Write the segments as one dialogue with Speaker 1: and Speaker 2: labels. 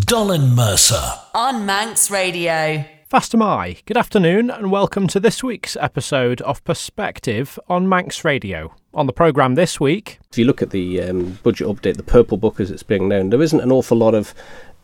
Speaker 1: Dollen Mercer.
Speaker 2: on Manx Radio.
Speaker 3: Faster My. Good afternoon and welcome to this week's episode of Perspective on Manx Radio. On the programme this week,
Speaker 4: If you look at the um, budget update, the Purple Book as it's being known, there isn't an awful lot of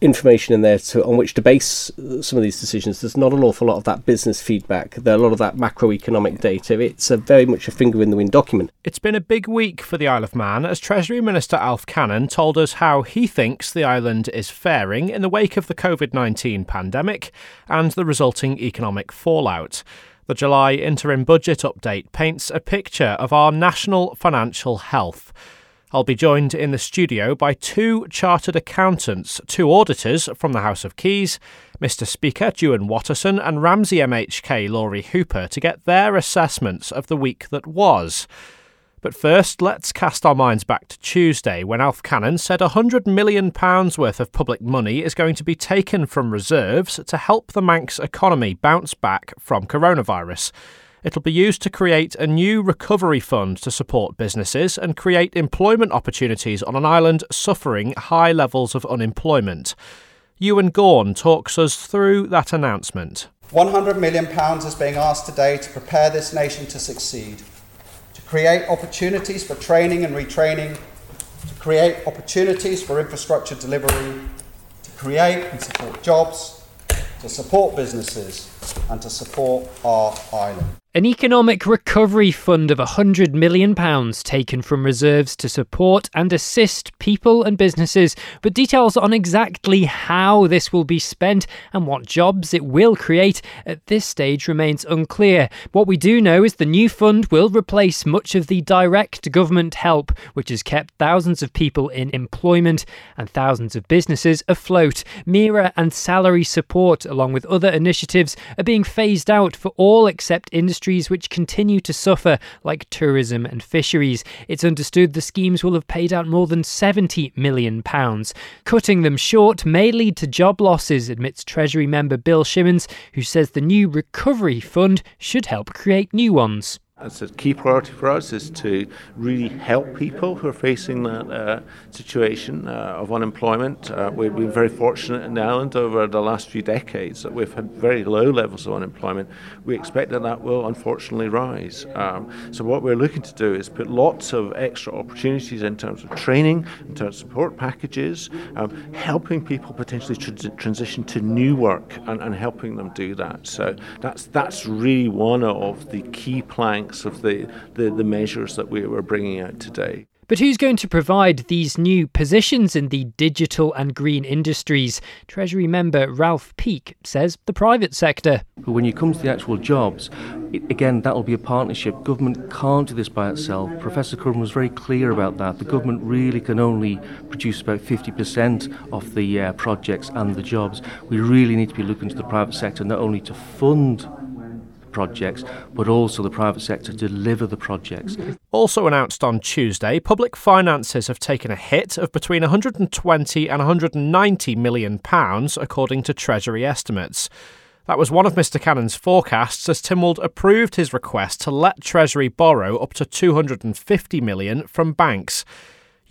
Speaker 4: information in there to, on which to base uh, some of these decisions. There's not an awful lot of that business feedback. There a lot of that macroeconomic data. It's a very much a finger in the wind document.
Speaker 3: it's been a big week for the Isle of Man as Treasury Minister Alf Cannon told us how he thinks the island is faring in the wake of the COVID 19 pandemic and the resulting economic fallout. The July interim budget update paints a picture of our national financial health. I'll be joined in the studio by two chartered accountants, two auditors from the House of Keys, Mr. Speaker Juan Watterson and Ramsey MHK Lawrie Hooper, to get their assessments of the week that was. But first, let's cast our minds back to Tuesday when Alf Cannon said £100 million worth of public money is going to be taken from reserves to help the Manx economy bounce back from coronavirus. It'll be used to create a new recovery fund to support businesses and create employment opportunities on an island suffering high levels of unemployment. Ewan Gorn talks us through that announcement.
Speaker 5: £100 million is being asked today to prepare this nation to succeed, to create opportunities for training and retraining, to create opportunities for infrastructure delivery, to create and support jobs, to support businesses, and to support our island.
Speaker 6: An economic recovery fund of £100 million taken from reserves to support and assist people and businesses, but details on exactly how this will be spent and what jobs it will create at this stage remains unclear. What we do know is the new fund will replace much of the direct government help, which has kept thousands of people in employment and thousands of businesses afloat. MIRA and salary support, along with other initiatives, are being phased out for all except industries which continue to suffer, like tourism and fisheries. It's understood the schemes will have paid out more than £70 million. Cutting them short may lead to job losses, admits Treasury member Bill Shimmins, who says the new recovery fund should help create new ones.
Speaker 7: It's a key priority for us is to really help people who are facing that uh, situation uh, of unemployment. Uh, we've been very fortunate in the island over the last few decades that we've had very low levels of unemployment. We expect that that will unfortunately rise. Um, so what we're looking to do is put lots of extra opportunities in terms of training, in terms of support packages, um, helping people potentially tr- transition to new work and, and helping them do that. So that's that's really one of the key planks of the, the, the measures that we were bringing out today.
Speaker 6: But who's going to provide these new positions in the digital and green industries? Treasury member Ralph Peake says the private sector.
Speaker 8: But when you come to the actual jobs, it, again, that will be a partnership. Government can't do this by itself. Professor Curran was very clear about that. The government really can only produce about 50% of the uh, projects and the jobs. We really need to be looking to the private sector not only to fund projects, but also the private sector to deliver the projects.
Speaker 3: Also announced on Tuesday, public finances have taken a hit of between 120 and 190 million pounds, according to Treasury estimates. That was one of Mr Cannon's forecasts as Tynwald approved his request to let Treasury borrow up to 250 million from banks.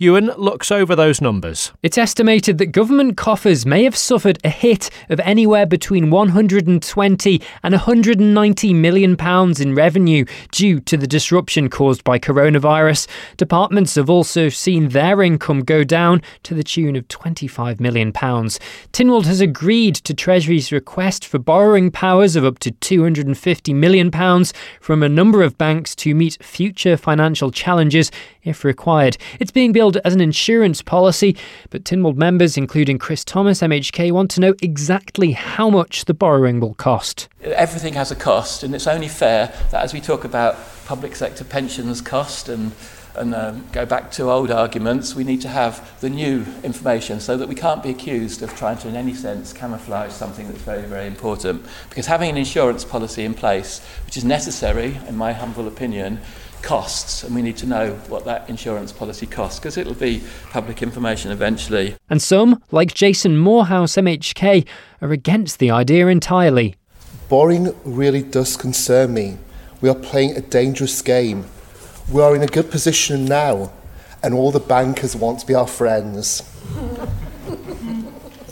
Speaker 3: Ewan looks over those numbers.
Speaker 6: It's estimated that government coffers may have suffered a hit of anywhere between 120 and 190 million pounds in revenue due to the disruption caused by coronavirus. Departments have also seen their income go down to the tune of 25 million pounds. Tynwald has agreed to Treasury's request for borrowing powers of up to 250 million pounds from a number of banks to meet future financial challenges if required. It's being billed as an insurance policy, but Tynwald members, including Chris Thomas, MHK, want to know exactly how much the borrowing will cost.
Speaker 9: Everything has a cost, and it's only fair that as we talk about public sector pensions cost and and um, go back to old arguments, we need to have the new information so that we can't be accused of trying to, in any sense, camouflage something that's very, very important. Because having an insurance policy in place, which is necessary, in my humble opinion, costs, and we need to know what that insurance policy costs because it'll be public information eventually.
Speaker 6: And some, like Jason Moorhouse, MHK, are against the idea entirely.
Speaker 10: Boring really does concern me. We are playing a dangerous game. We are in a good position now, and all the bankers want to be our friends.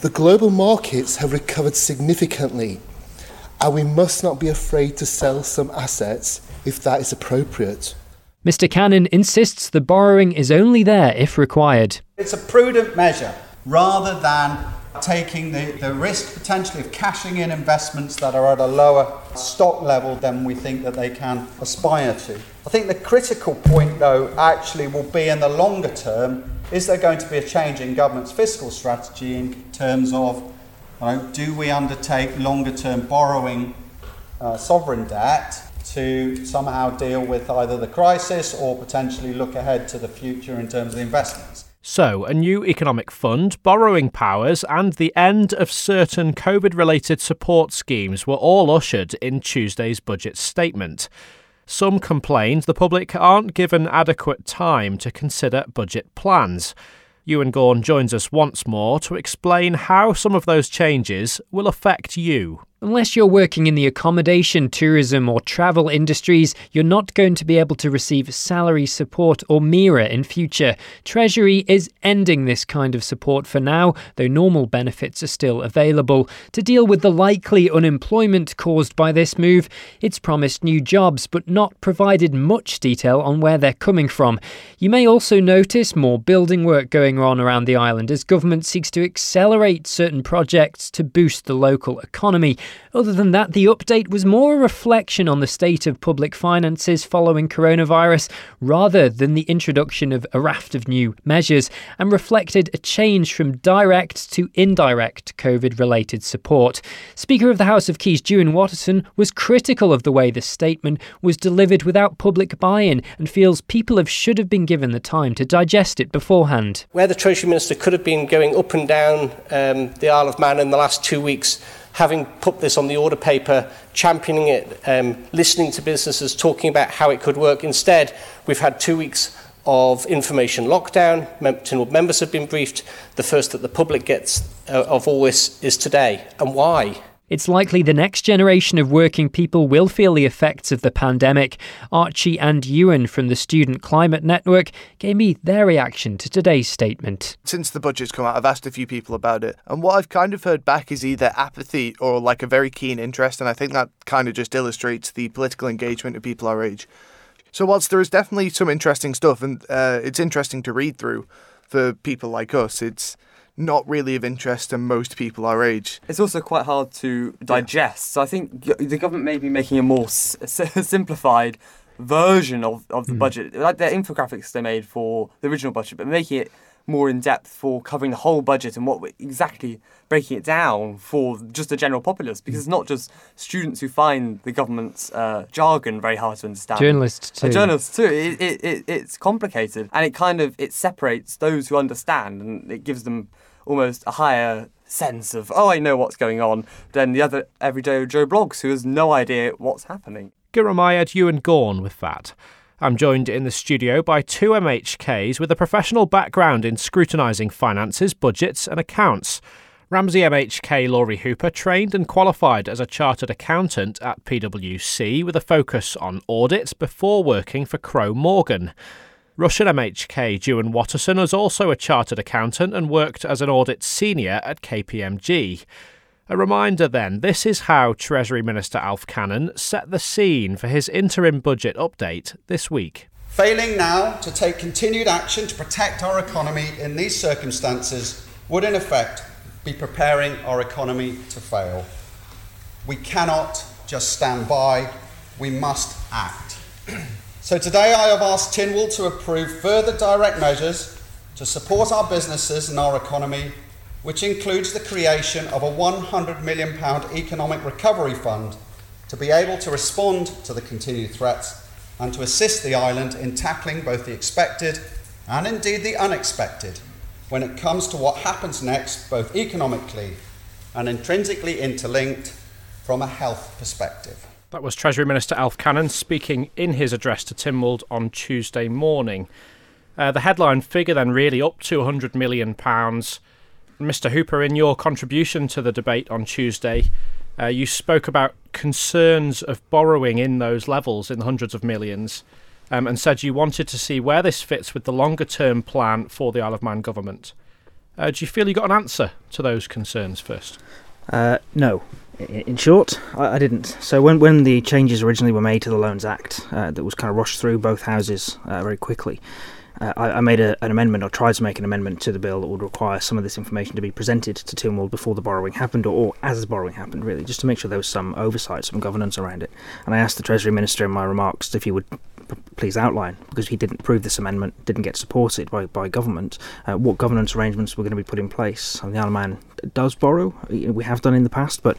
Speaker 10: The global markets have recovered significantly, and we must not be afraid to sell some assets if that is appropriate.
Speaker 6: Mr. Cannon insists the borrowing is only there if required.
Speaker 5: It's a prudent measure rather than taking the, the risk potentially of cashing in investments that are at a lower stock level than we think that they can aspire to. I think the critical point, though, actually will be in the longer term is there going to be a change in government's fiscal strategy in terms of you know, do we undertake longer term borrowing uh, sovereign debt to somehow deal with either the crisis or potentially look ahead to the future in terms of the investments.
Speaker 3: So, a new economic fund, borrowing powers, and the end of certain COVID related support schemes were all ushered in Tuesday's budget statement. Some complained the public aren't given adequate time to consider budget plans. Ewan Gorn joins us once more to explain how some of those changes will affect you.
Speaker 6: Unless you're working in the accommodation, tourism, or travel industries, you're not going to be able to receive salary support or MIRA in future. Treasury is ending this kind of support for now, though normal benefits are still available. To deal with the likely unemployment caused by this move, it's promised new jobs but not provided much detail on where they're coming from. You may also notice more building work going on around the island as government seeks to accelerate certain projects to boost the local economy. Other than that, the update was more a reflection on the state of public finances following coronavirus rather than the introduction of a raft of new measures and reflected a change from direct to indirect COVID related support. Speaker of the House of Keys, Juan Watterson, was critical of the way the statement was delivered without public buy in and feels people have should have been given the time to digest it beforehand.
Speaker 4: Where the Treasury Minister could have been going up and down um, the Isle of Man in the last two weeks having put this on the order paper, championing it, um, listening to businesses, talking about how it could work. Instead, we've had two weeks of information lockdown. Mem- members have been briefed. The first that the public gets uh, of all this is today. And why?
Speaker 6: It's likely the next generation of working people will feel the effects of the pandemic. Archie and Ewan from the Student Climate Network gave me their reaction to today's statement.
Speaker 1: Since the budget's come out, I've asked a few people about it, and what I've kind of heard back is either apathy or like a very keen interest, and I think that kind of just illustrates the political engagement of people our age. So, whilst there is definitely some interesting stuff, and uh, it's interesting to read through for people like us, it's not really of interest to most people our age.
Speaker 11: It's also quite hard to digest. So I think the government may be making a more s- simplified version of, of the mm. budget, like the infographics they made for the original budget, but making it more in depth for covering the whole budget and what exactly breaking it down for just the general populace because it's not just students who find the government's uh, jargon very hard to understand
Speaker 6: journalists too
Speaker 11: uh, journalists too it, it, it, it's complicated and it kind of it separates those who understand and it gives them almost a higher sense of, oh, I know what's going on, than the other everyday Joe blogs who has no idea what's happening.
Speaker 3: Gurumai you and Gorn with that. I'm joined in the studio by two MHKs with a professional background in scrutinising finances, budgets, and accounts. Ramsey MHK Lawrie Hooper trained and qualified as a chartered accountant at PwC with a focus on audit before working for Crowe Morgan. Rushen MHK Juan Watterson is also a chartered accountant and worked as an audit senior at KPMG. A reminder then, this is how Treasury Minister Alf Cannon set the scene for his interim budget update this week.
Speaker 5: Failing now to take continued action to protect our economy in these circumstances would, in effect, be preparing our economy to fail. We cannot just stand by, we must act. So today I have asked Tynwald to approve further direct measures to support our businesses and our economy, which includes the creation of a £100 million economic recovery fund to be able to respond to the continued threats and to assist the island in tackling both the expected and indeed the unexpected when it comes to what happens next, both economically and intrinsically interlinked from a health perspective.
Speaker 3: That was Treasury Minister Alf Cannon speaking in his address to Tynwald on Tuesday morning. Uh, the headline figure then really up to £100 million. Mr. Hooper, in your contribution to the debate on Tuesday, uh, you spoke about concerns of borrowing in those levels in the hundreds of millions um, and said you wanted to see where this fits with the longer term plan for the Isle of Man government. Uh, do you feel you got an answer to those concerns first?
Speaker 12: Uh, no. In short, I, didn't. So when when the changes originally were made to the Loans Act, uh, that was kind of rushed through both houses uh, very quickly. Uh, I, I, made a, an amendment, or tried to make an amendment to the bill that would require some of this information to be presented to Tynwald before the borrowing happened, or, or as the borrowing happened, really, just to make sure there was some oversight, some governance around it. And I asked the Treasury Minister in my remarks if he would please outline, because he didn't approve this amendment, didn't get supported by, by government, uh, what governance arrangements were going to be put in place. And the Isle of Man does borrow, we have done in the past, but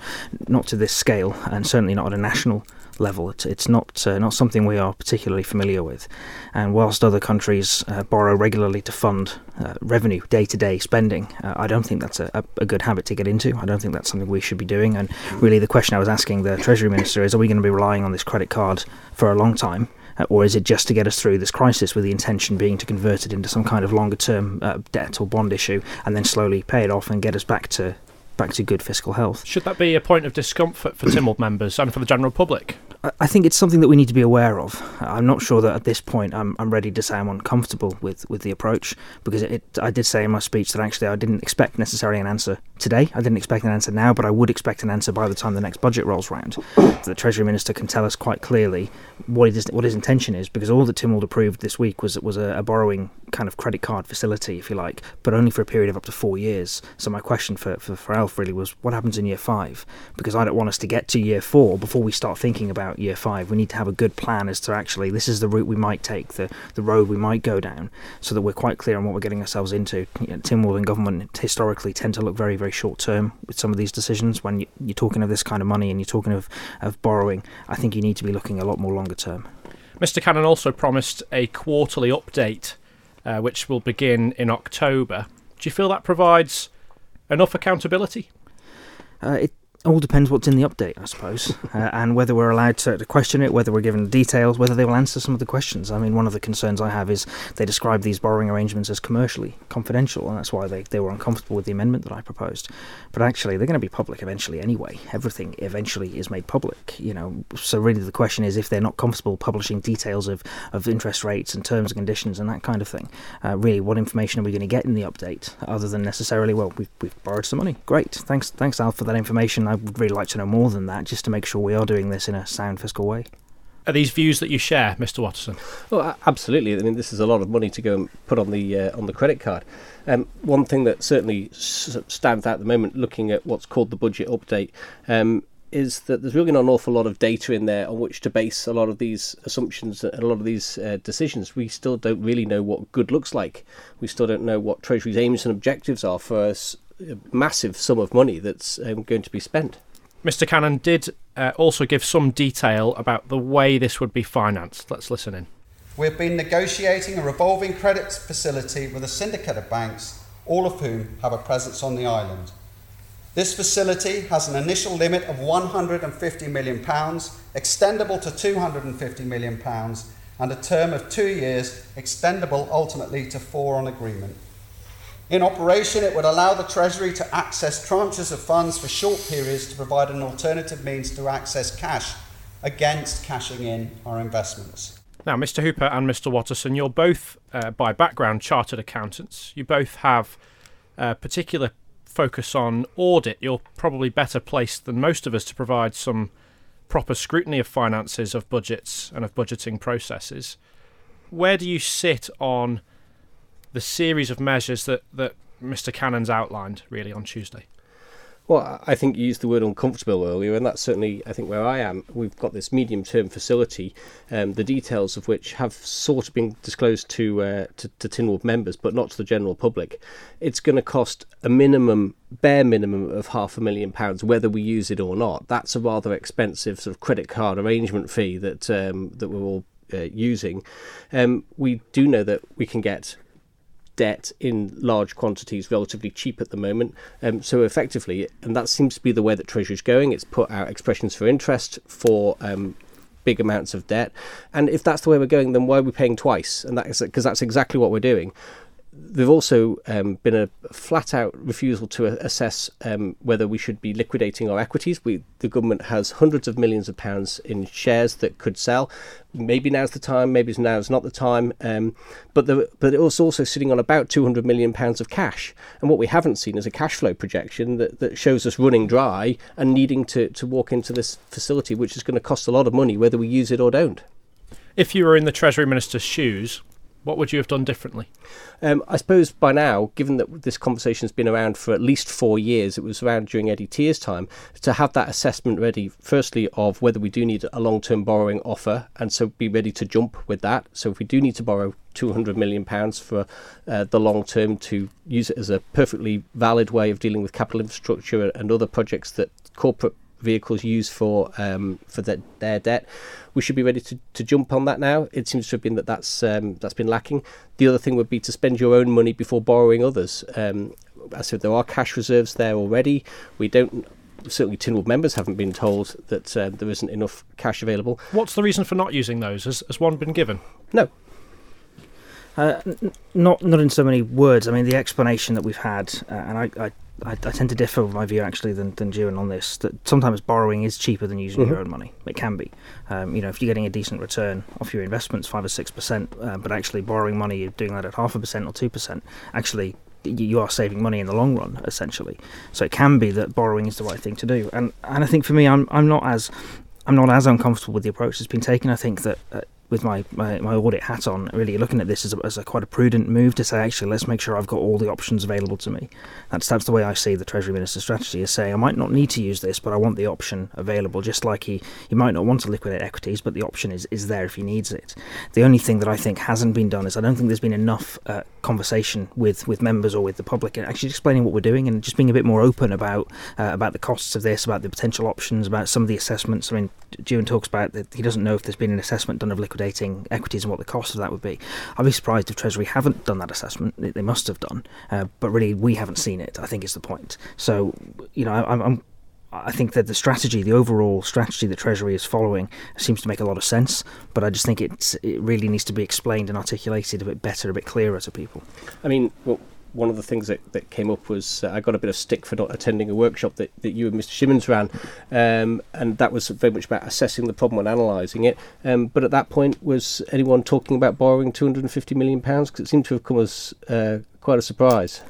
Speaker 12: not to this scale, and certainly not at a national level. It's, it's not uh, not something we are particularly familiar with. And whilst other countries uh, borrow regularly to fund uh, revenue, day to day spending, uh, I don't think that's a, a, good habit to get into. I don't think that's something we should be doing. And really, the question I was asking the Treasury Minister is: Are we going to be relying on this credit card for a long time? Uh, or is it just to get us through this crisis with the intention being to convert it into some kind of longer term uh, debt or bond issue and then slowly pay it off and get us back to back to good fiscal health.
Speaker 3: Should that be a point of discomfort for Tynwald members and for the general public?
Speaker 12: I think it's something that we need to be aware of. I'm not sure that at this point I'm, I'm ready to say I'm uncomfortable with, with the approach because it, I did say in my speech that actually I didn't expect necessarily an answer today. I didn't expect an answer now, but I would expect an answer by the time the next budget rolls round. the Treasury Minister can tell us quite clearly what his, what his intention is because all that Tynwald approved this week was was a, a borrowing kind of credit card facility, if you like, but only for a period of up to four years. So my question for, for, for Alf really was what happens in year five? Because I don't want us to get to year four before we start thinking about year five. We need to have a good plan as to actually this is the route we might take, the, the road we might go down, so that we're quite clear on what we're getting ourselves into. You know, Tynwald and government historically tend to look very, very short term with some of these decisions. When you, you're talking of this kind of money and you're talking of, of borrowing, I think you need to be looking a lot more longer term.
Speaker 3: Mr. Cannon also promised a quarterly update uh, which will begin in October. Do you feel that provides enough accountability?
Speaker 12: Uh, it all depends what's in the update, I suppose, uh, and whether we're allowed to, to, question it, whether we're given details, whether they will answer some of the questions. I mean, one of the concerns I have is they describe these borrowing arrangements as commercially confidential, and that's why they, they were uncomfortable with the amendment that I proposed. But actually, they're going to be public eventually anyway. Everything eventually is made public, you know. So really, the question is if they're not comfortable publishing details of, of interest rates and terms and conditions and that kind of thing. Uh, really, what information are we going to get in the update other than necessarily, well, we've, we've borrowed some money. Great, thanks, thanks, Al, for that information. I would really like to know more than that, just to make sure we are doing this in a sound fiscal way.
Speaker 3: Are these views that you share, Mr. Watterson?
Speaker 4: Well, absolutely. I mean, this is a lot of money to go and put on the uh, on the credit card. Um, one thing that certainly s- stands out at the moment, looking at what's called the budget update, um, is that there's really not an awful lot of data in there on which to base a lot of these assumptions and a lot of these uh, decisions. We still don't really know what good looks like. We still don't know what Treasury's aims and objectives are for a massive sum of money that's um, going to be spent.
Speaker 3: Mr. Cannon did uh, also give some detail about the way this would be financed. Let's listen in.
Speaker 5: We've been negotiating a revolving credit facility with a syndicate of banks, all of whom have a presence on the island. This facility has an initial limit of £150 million, extendable to £250 million, and a term of two years, extendable ultimately to four on agreement. In operation, it would allow the Treasury to access tranches of funds for short periods to provide an alternative means to access cash against cashing in our investments.
Speaker 3: Now, Mr. Hooper and Mr. Watterson, you're both, uh, by background, chartered accountants. You both have a particular focus on audit. You're probably better placed than most of us to provide some proper scrutiny of finances, of budgets, and of budgeting processes. Where do you sit on the series of measures that, that Mr. Cannon's outlined really on Tuesday?
Speaker 4: Well, I think you used the word uncomfortable earlier, and that's certainly, I think, where I am. We've got this medium term facility, um, the details of which have sort of been disclosed to, uh, to, to Tynwald members, but not to the general public. It's going to cost a minimum, bare minimum of half a million pounds, whether we use it or not. That's a rather expensive sort of credit card arrangement fee that, um, that we're all uh, using. Um, we do know that we can get debt in large quantities relatively cheap at the moment. Um, so effectively, and that seems to be the way that Treasury is going. It's put out expressions for interest for um, big amounts of debt, and if that's the way we're going, then why are we paying twice? And that is because that's exactly what we're doing. There've also um, been a flat out refusal to assess um, whether we should be liquidating our equities. We, the government has hundreds of millions of pounds in shares that could sell. Maybe now's the time, maybe now's not the time. Um, but the, but it was also sitting on about 200 million pounds of cash. And what we haven't seen is a cash flow projection that, that shows us running dry and needing to, to walk into this facility, which is going to cost a lot of money whether we use it or don't.
Speaker 3: If you were in the Treasury Minister's shoes, what would you have done differently?
Speaker 4: Um, I suppose by now, given that this conversation has been around for at least four years, it was around during Eddie Teare's time, to have that assessment ready, firstly, of whether we do need a long term borrowing offer, and so be ready to jump with that. So if we do need to borrow £200 million for uh, the long term to use it as a perfectly valid way of dealing with capital infrastructure and other projects that corporate vehicles use for um, for the, their debt. We should be ready to, to jump on that now. It seems to have been that that's um, that's been lacking. The other thing would be to spend your own money before borrowing others. Um, I said there are cash reserves there already. We don't certainly Tynwald members haven't been told that uh, there isn't enough cash available.
Speaker 3: What's the reason for not using those? Has, has one been given?
Speaker 4: No.
Speaker 12: Uh, n- not not in so many words. I mean, the explanation that we've had, uh, and I, I I, I, tend to differ with my view actually than than Juan on this. That sometimes borrowing is cheaper than using mm-hmm. your own money. It can be. Um, you know, if you're getting a decent return off your investments, five or six percent, uh, but actually borrowing money, you're doing that at half a percent or two percent. Actually, you are saving money in the long run, essentially. So it can be that borrowing is the right thing to do. And and I think for me, I'm I'm not as I'm not as uncomfortable with the approach that's been taken. I think that uh, with my, my, my, audit hat on, really looking at this as a, as a quite a prudent move to say, actually, let's make sure I've got all the options available to me. That's that's the way I see the Treasury Minister's strategy is saying I might not need to use this, but I want the option available. Just like he, he might not want to liquidate equities, but the option is, is there if he needs it. The only thing that I think hasn't been done is I don't think there's been enough uh, conversation with, with members or with the public and actually explaining what we're doing and just being a bit more open about uh, about the costs of this, about the potential options, about some of the assessments. I mean, Juan talks about that he doesn't know if there's been an assessment done of liquidating equities and what the cost of that would be. I'd be surprised if Treasury haven't done that assessment. They must have done, uh, but really we haven't seen it. I think is the point. So you know, I, I'm I think that the strategy, the overall strategy that Treasury is following, seems to make a lot of sense. But I just think it it really needs to be explained and articulated a bit better, a bit clearer to people.
Speaker 4: I mean, well, one of the things that, that came up was uh, I got a bit of stick for not attending a workshop that, that you and Mr. Shimmins ran, um, and that was very much about assessing the problem and analysing it. Um, but at that point, was anyone talking about borrowing 250 million pounds? Because it seemed to have come as uh, quite a surprise.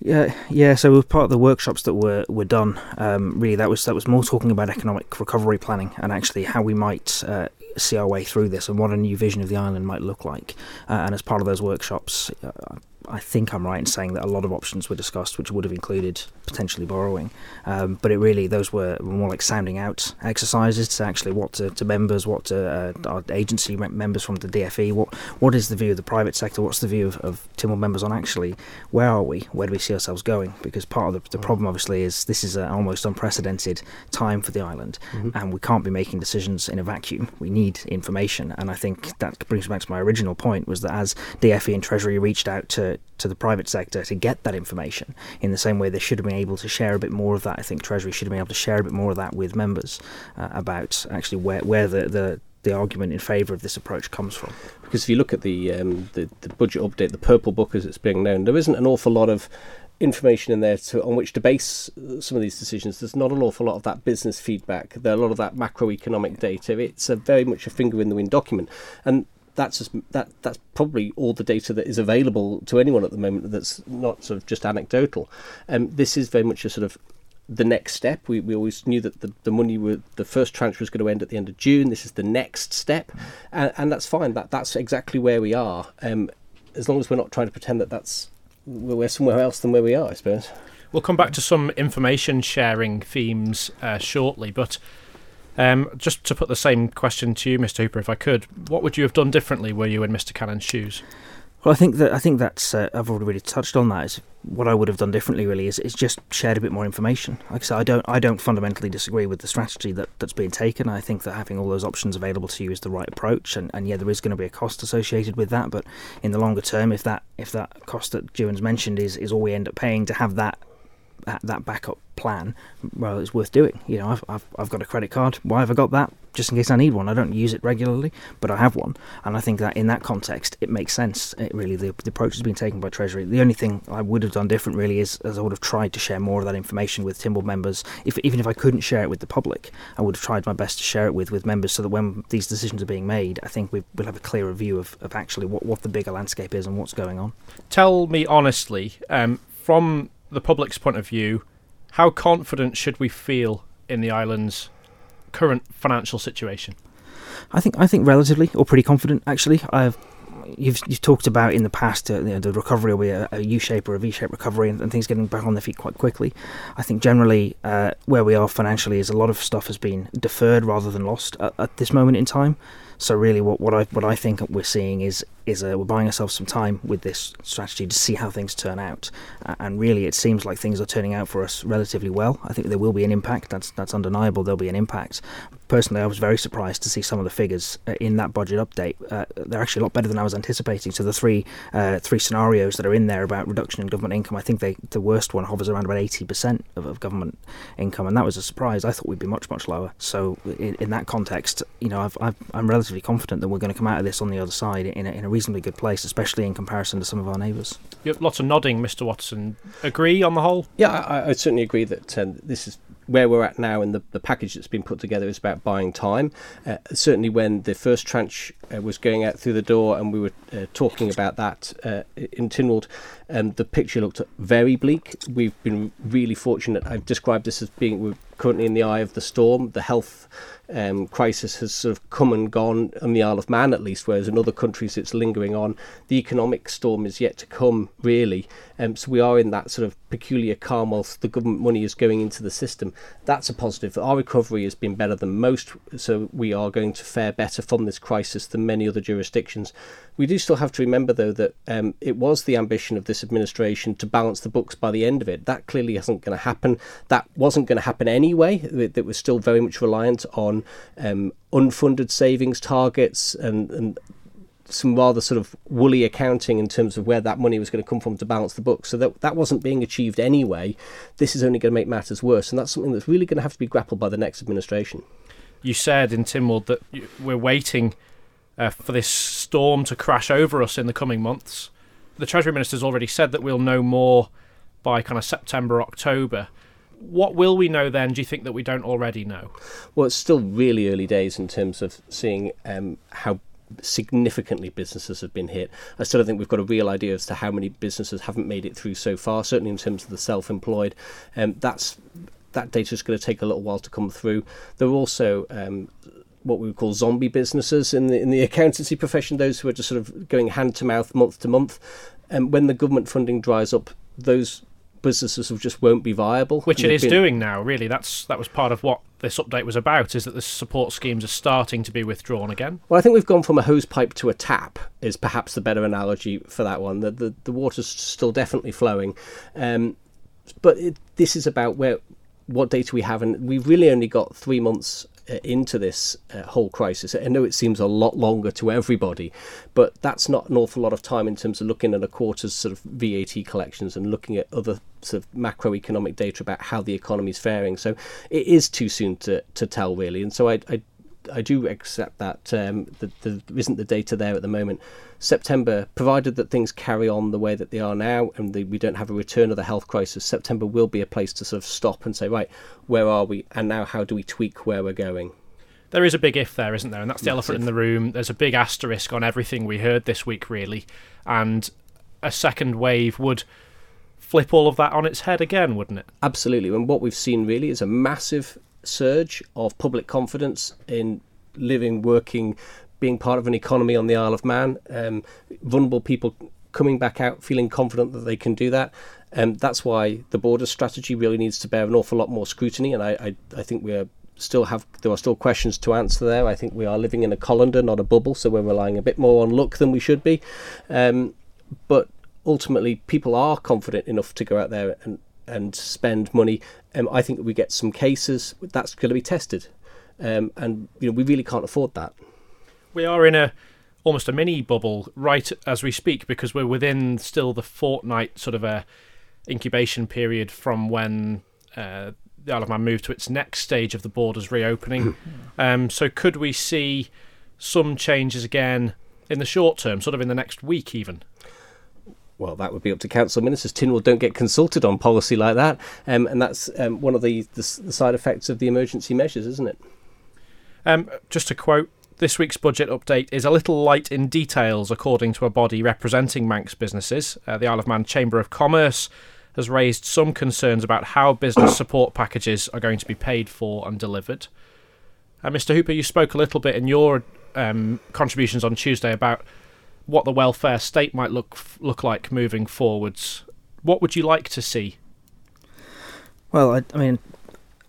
Speaker 12: Yeah, yeah. So was part of the workshops that were were done, um, really that was that was more talking about economic recovery planning and actually how we might uh, see our way through this and what a new vision of the island might look like. Uh, and as part of those workshops, uh, I think I'm right in saying that a lot of options were discussed, which would have included potentially borrowing. Um, but it really, those were more like sounding out exercises to actually what to, to members, what to uh, our agency members from the DFE, what what is the view of the private sector, what's the view of, of Tynwald members on actually where are we, where do we see ourselves going? Because part of the, the problem, obviously, is this is an almost unprecedented time for the island, mm-hmm. and we can't be making decisions in a vacuum. We need information, and I think that brings me back to my original point was that as DFE and Treasury reached out to to the private sector to get that information in the same way they should have been able to share a bit more of that. I think Treasury should have been able to share a bit more of that with members uh, about actually where, where the, the, the argument in favour of this approach comes from.
Speaker 4: Because if you look at the, um, the, the budget update, the purple book as it's being known, there isn't an awful lot of information in there to, on which to base some of these decisions. There's not an awful lot of that business feedback. There a lot of that macroeconomic data. It's a very much a finger in the wind document, and that's just, that that's probably all the data that is available to anyone at the moment. That's not sort of just anecdotal. Um, this is very much a sort of the next step. We, we always knew that the, the money were the first tranche was going to end at the end of June. This is the next step, and, and that's fine. That that's exactly where we are. Um, as long as we're not trying to pretend that that's we're somewhere else than where we are, I suppose.
Speaker 3: We'll come back to some information sharing themes uh, shortly, but um, just to put the same question to you, Mr. Hooper, if I could, what would you have done differently were you in Mr. Cannon's shoes?
Speaker 12: Well, I think that I think that's uh, I've already really touched on that. Is what I would have done differently. Really, is, is just shared a bit more information. Like I said, I don't I don't fundamentally disagree with the strategy that that's being taken. I think that having all those options available to you is the right approach. And, and yeah, there is going to be a cost associated with that. But in the longer term, if that if that cost that Juan's mentioned is is all we end up paying to have that, that backup plan, well, it's worth doing. You know, I've, I've, I've got a credit card. Why have I got that? Just in case I need one. I don't use it regularly, but I have one. And I think that in that context, it makes sense. It really, the, the approach has been taken by Treasury. The only thing I would have done different really is, is I would have tried to share more of that information with Tynwald members. If, even if I couldn't share it with the public, I would have tried my best to share it with, with members so that when these decisions are being made, I think we will have a clearer view of, of actually what, what the bigger landscape is and what's going on.
Speaker 3: Tell me honestly, um, from the public's point of view, how confident should we feel in the island's current financial situation?
Speaker 12: I think I think relatively or pretty confident actually. I've you've you've talked about in the past uh, you know, the recovery will be a, a U-shape or a V-shape recovery and, and, things getting back on their feet quite quickly. I think generally uh, where we are financially is a lot of stuff has been deferred rather than lost at, at this moment in time. So really, what, what I what I think we're seeing is is uh, we're buying ourselves some time with this strategy to see how things turn out. Uh, and really, it seems like things are turning out for us relatively well. I think there will be an impact. That's that's undeniable. There'll be an impact. Personally, I was very surprised to see some of the figures uh, in that budget update. Uh, they're actually a lot better than I was anticipating. So the three uh, three scenarios that are in there about reduction in government income, I think they the worst one hovers around about eighty percent of, of government income, and that was a surprise. I thought we'd be much much lower. So in, in that context, you know, I've, I've, I'm relatively relatively confident that we're going to come out of this on the other side in a, in a reasonably good place, especially in comparison to some of our neighbours.
Speaker 3: Yep, lots of nodding, Mr. Watson. Agree on the whole?
Speaker 4: Yeah, I, I certainly agree that um, this is where we're at now and the, the package that's been put together is about buying time. Uh, certainly, when the first tranche uh, was going out through the door and we were uh, talking about that uh, in Tynwald, um, the picture looked very bleak. We've been really fortunate. I've described this as being we're currently in the eye of the storm. The health um, crisis has sort of come and gone on the Isle of Man, at least, whereas in other countries it's lingering on. The economic storm is yet to come, really. Um, so we are in that sort of peculiar calm whilst the government money is going into the system. That's a positive. Our recovery has been better than most, so we are going to fare better from this crisis than many other jurisdictions. We do still have to remember, though, that um, it was the ambition of this administration to balance the books by the end of it. That clearly isn't going to happen. That wasn't going to happen anyway. That was still very much reliant on um, unfunded savings targets and, and some rather sort of woolly accounting in terms of where that money was going to come from to balance the books. So that that wasn't being achieved anyway. This is only going to make matters worse, and that's something that's really going to have to be grappled by the next administration.
Speaker 3: You said in Tynwald that we're waiting uh, for this storm to crash over us in the coming months. The Treasury Minister's already said that we'll know more by kind of September, October what will we know then? Do you think that we don't already know?
Speaker 4: Well, it's still really early days in terms of seeing um, how significantly businesses have been hit. I still don't think we've got a real idea as to how many businesses haven't made it through so far. Certainly in terms of the self-employed, um, that's that data is going to take a little while to come through. There are also um, what we would call zombie businesses in the in the accountancy profession. Those who are just sort of going hand to mouth, month to month. And um, when the government funding dries up, those businesses just won't be viable.
Speaker 3: Which it is been... doing now. Really, that's that was part of what this update was about. Is that the support schemes are starting to be withdrawn again?
Speaker 4: Well, I think we've gone from a hose pipe to a tap. Is perhaps the better analogy for that one. The the, the water's still definitely flowing, um, but it, this is about where what data we have, and we've really only got three months into this uh, whole crisis. I know it seems a lot longer to everybody, but that's not an awful lot of time in terms of looking at a quarter's sort of VAT collections and looking at other sort of macroeconomic data about how the economy is faring. So it is too soon to, to tell, really. And so I, I I do accept that um, the, the, there isn't the data there at the moment. September, provided that things carry on the way that they are now and the, we don't have a return of the health crisis, September will be a place to sort of stop and say, right, where are we? And now how do we tweak where we're going?
Speaker 3: There is a big if there, isn't there? And that's the Massive. elephant in the room. There's a big asterisk on everything we heard this week, really. And a second wave would flip all of that on its head again, wouldn't it?
Speaker 4: Absolutely. And what we've seen really is a massive surge of public confidence in living, working, being part of an economy on the Isle of Man. Um, vulnerable people coming back out, feeling confident that they can do that. Um, that's why the border strategy really needs to bear an awful lot more scrutiny. And I, I, I think we're still have there are still questions to answer there. I think we are living in a colander, not a bubble, so we're relying a bit more on luck than we should be. Um, but ultimately, people are confident enough to go out there and and spend money. Um, I think we get some cases that's going to be tested, um, and you know we really can't afford that.
Speaker 3: We are in a almost a mini bubble right as we speak because we're within still the fortnight sort of a incubation period from when uh, the Isle of Man moved to its next stage of the borders reopening. um, so could we see some changes again in the short term, sort of in the next week even?
Speaker 4: Well, that would be up to council ministers. Tynwald don't get consulted on policy like that, um, and that's um, one of the, the, the side effects of the emergency measures, isn't it?
Speaker 3: Um, just to quote, this week's budget update is a little light in details, according to a body representing Manx businesses. Uh, the Isle of Man Chamber of Commerce has raised some concerns about how business support packages are going to be paid for and delivered. Uh, Mr. Hooper, you spoke a little bit in your um, contributions on Tuesday about what the welfare state might look look like moving forwards. What would you like to see?
Speaker 12: Well, I, I mean,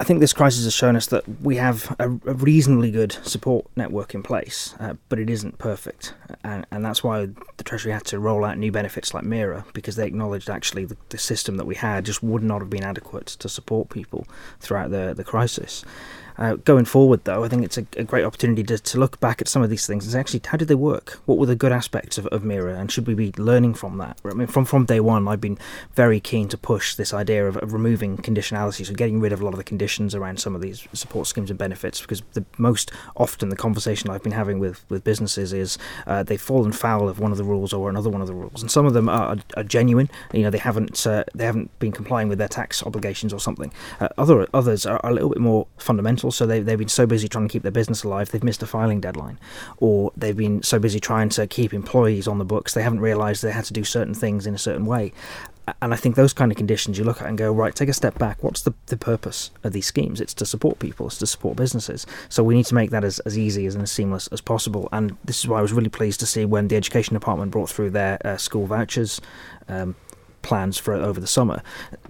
Speaker 12: I think this crisis has shown us that we have a, a reasonably good support network in place, uh, but it isn't perfect, and, and, that's why the Treasury had to roll out new benefits like MIRA because they acknowledged actually the, the, system that we had just would not have been adequate to support people throughout the the crisis. Uh, going forward, though, I think it's a, a, great opportunity to, to look back at some of these things and say, actually, how did they work? What were the good aspects of, of MIRA, and should we be learning from that? I mean, from, from day one, I've been very keen to push this idea of, of removing conditionality, so getting rid of a lot of the conditions around some of these support schemes and benefits, because the most often the conversation I've been having with, with businesses is uh, they've fallen foul of one of the rules or another one of the rules, and some of them are, are genuine. You know, they haven't uh, they haven't been complying with their tax obligations or something. Uh, other others are a little bit more fundamental so they, they've been so busy trying to keep their business alive, they've missed a filing deadline. Or they've been so busy trying to keep employees on the books, they haven't realised they had to do certain things in a certain way. And I think those kind of conditions you look at and go, right, take a step back. What's the, the purpose of these schemes? It's to support people, it's to support businesses. So we need to make that as, as easy and as seamless as possible. And this is why I was really pleased to see when the Education Department brought through their uh, school vouchers um, plans for over the summer,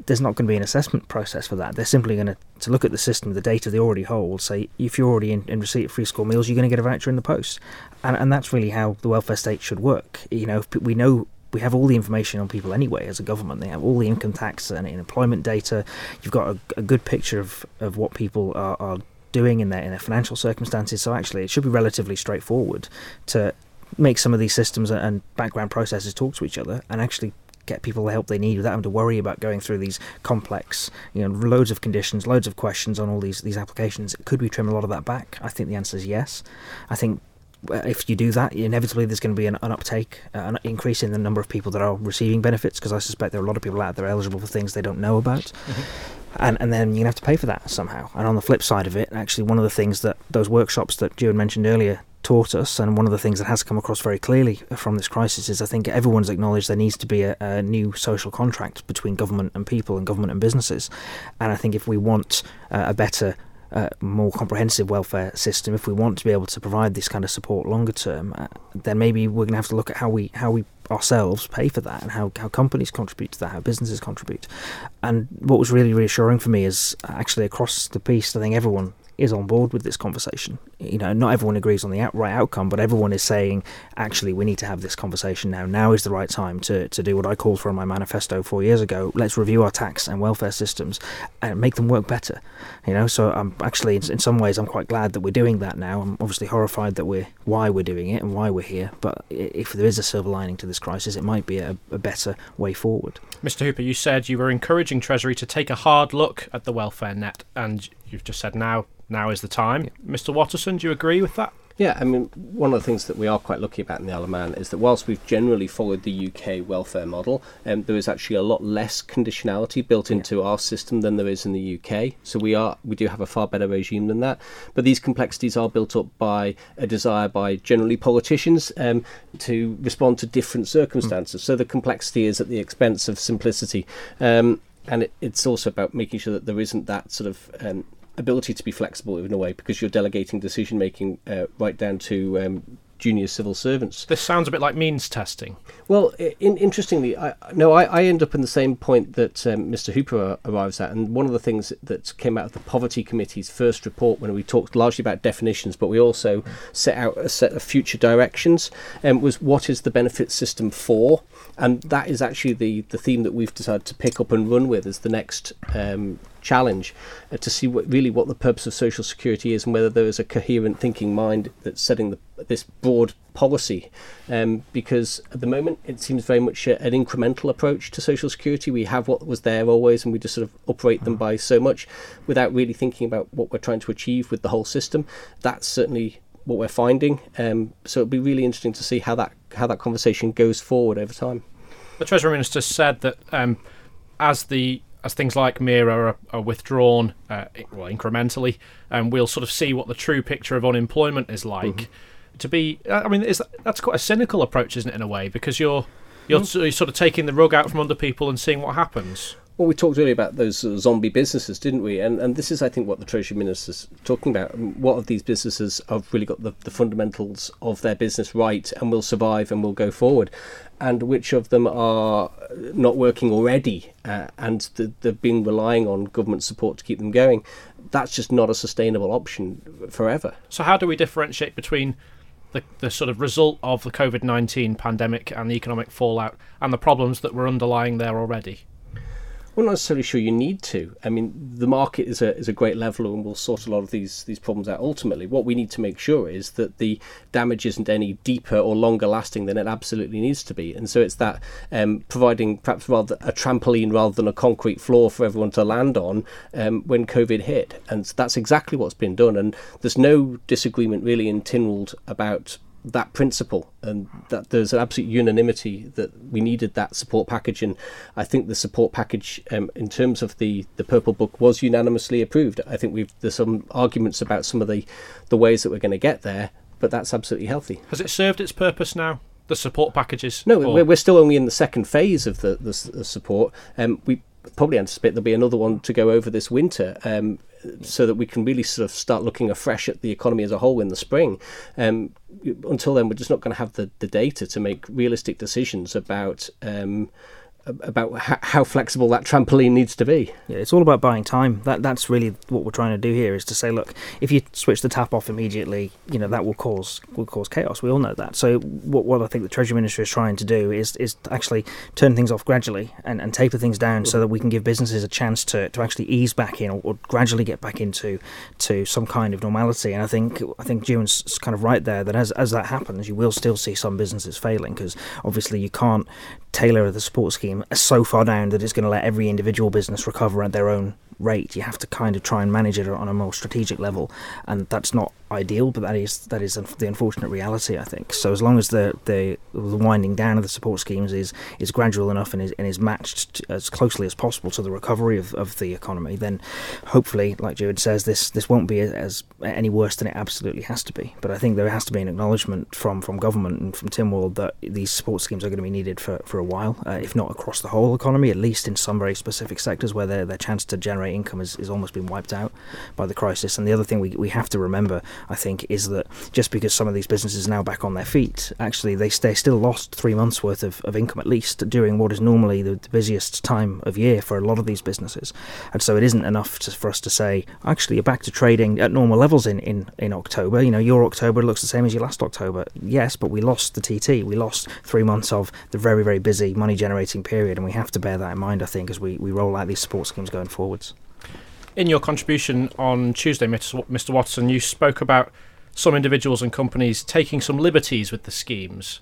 Speaker 12: there's not going to be an assessment process for that. They're simply going to, to look at the system, the data they already hold, say if you're already in, in receipt of free school meals, you're going to get a voucher in the post. And, and that's really how the welfare state should work. You know, we know we have all the information on people anyway as a government. They have all the income tax and employment data. You've got a, a good picture of, of what people are, are doing in their in their financial circumstances. So actually, it should be relatively straightforward to make some of these systems and background processes talk to each other and actually get people the help they need without having to worry about going through these complex, you know, loads of conditions, loads of questions on all these these applications. Could we trim a lot of that back? I think the answer is yes. I think if you do that, inevitably there's going to be an, an uptake, uh, an increase in the number of people that are receiving benefits because I suspect there are a lot of people out there eligible for things they don't know about. Mm-hmm. And, and then you're going to have to pay for that somehow. And on the flip side of it, actually, one of the things that those workshops that Juan mentioned earlier taught us, and one of the things that has come across very clearly from this crisis is I think everyone's acknowledged there needs to be a, a, new social contract between government and people and government and businesses. And I think if we want uh, a better uh, more comprehensive welfare system, if we want to be able to provide this kind of support longer term, uh, then maybe we're going to have to look at how we how we ourselves pay for that and how, how companies contribute to that, how businesses contribute. And what was really reassuring for me is actually across the piece, I think everyone is on board with this conversation. You know, not everyone agrees on the out- right outcome, but everyone is saying, actually, we need to have this conversation now. Now is the right time to, to do what I called for in my manifesto four years ago. Let's review our tax and welfare systems and make them work better. You know, so I'm actually, in some ways, I'm quite glad that we're doing that now. I'm obviously horrified that we're why we're doing it and why we're here. But if there is a silver lining to this crisis, it might be a, a better way forward.
Speaker 3: Mr. Hooper, you said you were encouraging Treasury to take a hard look at the welfare net, and you've just said now now is the time. Yeah. Mr. Watterson, do you agree with that?
Speaker 4: Yeah, I mean, one of the things that we are quite lucky about in the Isle of Man is that whilst we've generally followed the UK welfare model, um, there is actually a lot less conditionality built into yeah. our system than there is in the UK. So we are we do have a far better regime than that. But these complexities are built up by a desire by generally politicians um, to respond to different circumstances. Mm. So the complexity is at the expense of simplicity. Um, and it, it's also about making sure that there isn't that sort of um, ability to be flexible in a way because you're delegating decision making uh, right down to um, junior civil servants.
Speaker 3: This sounds a bit like means testing.
Speaker 4: Well, in, interestingly, I, no, I, I, end up in the same point that um, Mr. Hooper arrives at, and one of the things that came out of the Poverty Committee's first report, when we talked largely about definitions, but we also set out a set of future directions, um, was what is the benefit system for, and that is actually the the theme that we've decided to pick up and run with as the next um, challenge uh, to see what, really what the purpose of social security is and whether there is a coherent thinking mind that's setting the, this broad policy. Um, because at the moment it seems very much a, an incremental approach to social security. We have what was there always, and we just sort of operate them by so much without really thinking about what we're trying to achieve with the whole system. That's certainly what we're finding. Um, so it'll be really interesting to see how that how that conversation goes forward over time.
Speaker 3: The Treasury Minister said that um, as the as things like MIRA are, are withdrawn, uh, well, incrementally, and we'll sort of see what the true picture of unemployment is like. Mm-hmm. To be, I mean, is that, that's quite a cynical approach, isn't it, in a way? Because you're you're, mm-hmm. you're sort of taking the rug out from under people and seeing what happens.
Speaker 4: Well, we talked earlier about those uh, zombie businesses, didn't we? And and this is, I think, what the Treasury Minister's talking about. What of these businesses have really got the, the fundamentals of their business right and will survive and will go forward, and which of them are not working already uh, and the, they've been relying on government support to keep them going? That's just not a sustainable option forever.
Speaker 3: So, how do we differentiate between the, the sort of result of the COVID 19 pandemic and the economic fallout and the problems that were underlying there already?
Speaker 4: I'm not necessarily sure you need to. I mean, the market is a is a great leveler and will sort a lot of these these problems out. Ultimately, what we need to make sure is that the damage isn't any deeper or longer lasting than it absolutely needs to be. And so it's that um, providing perhaps rather a trampoline rather than a concrete floor for everyone to land on um, when COVID hit. And that's exactly what's been done. And there's no disagreement really in Tynwald about that principle and that there's an absolute unanimity that we needed that support package and I think the support package um, in terms of the the purple book was unanimously approved. I think we've there's some arguments about some of the the ways that we're going to get there but that's absolutely healthy.
Speaker 3: Has it served its purpose now the support packages?
Speaker 4: No we're, we're still only in the second phase of the, the, the support. Um, we probably anticipate there'll be another one to go over this winter um, so that we can really sort of start looking afresh at the economy as a whole in the spring. Um, until then, we're just not going to have the, the data to make realistic decisions about um, about how flexible that trampoline needs to be.
Speaker 12: Yeah, it's all about buying time. That that's really what we're trying to do here is to say, look, if you switch the tap off immediately, you know that will cause will cause chaos. We all know that. So what what I think the Treasury Minister is trying to do is is actually turn things off gradually and, and taper things down so that we can give businesses a chance to, to actually ease back in or, or gradually get back into to some kind of normality. And I think I think Juan's kind of right there that as as that happens, you will still see some businesses failing because obviously you can't tailor of the support scheme so far down that it's going to let every individual business recover at their own rate. You have to kind of try and manage it on a more strategic level, and that's not ideal, but that is that is the unfortunate reality, I think. So as long as the the, the winding down of the support schemes is is gradual enough and is and is matched as closely as possible to the recovery of, of the economy, then hopefully, like Juan says, this this won't be as any worse than it absolutely has to be. But I think there has to be an acknowledgement from from government and from Tim Tynwald that these support schemes are going to be needed for, for a while, uh, if not across the whole economy, at least in some very specific sectors where their their chance to generate income has, is almost been wiped out by the crisis. And the other thing we, we have to remember I think, is that just because some of these businesses are now back on their feet, actually they, they still lost three months' worth of, of income at least during what is normally the, the busiest time of year for a lot of these businesses. And so it isn't enough to, for us to say, actually, you're back to trading at normal levels in, in, in October. You know, your October looks the same as your last October. Yes, but we lost the TT. We lost three months of the very, very busy money generating period, and we have to bear that in mind, I think, as we, we roll out these support schemes going forwards
Speaker 3: in your contribution on Tuesday, Mr. Watterson, you spoke about some individuals and companies taking some liberties with the schemes.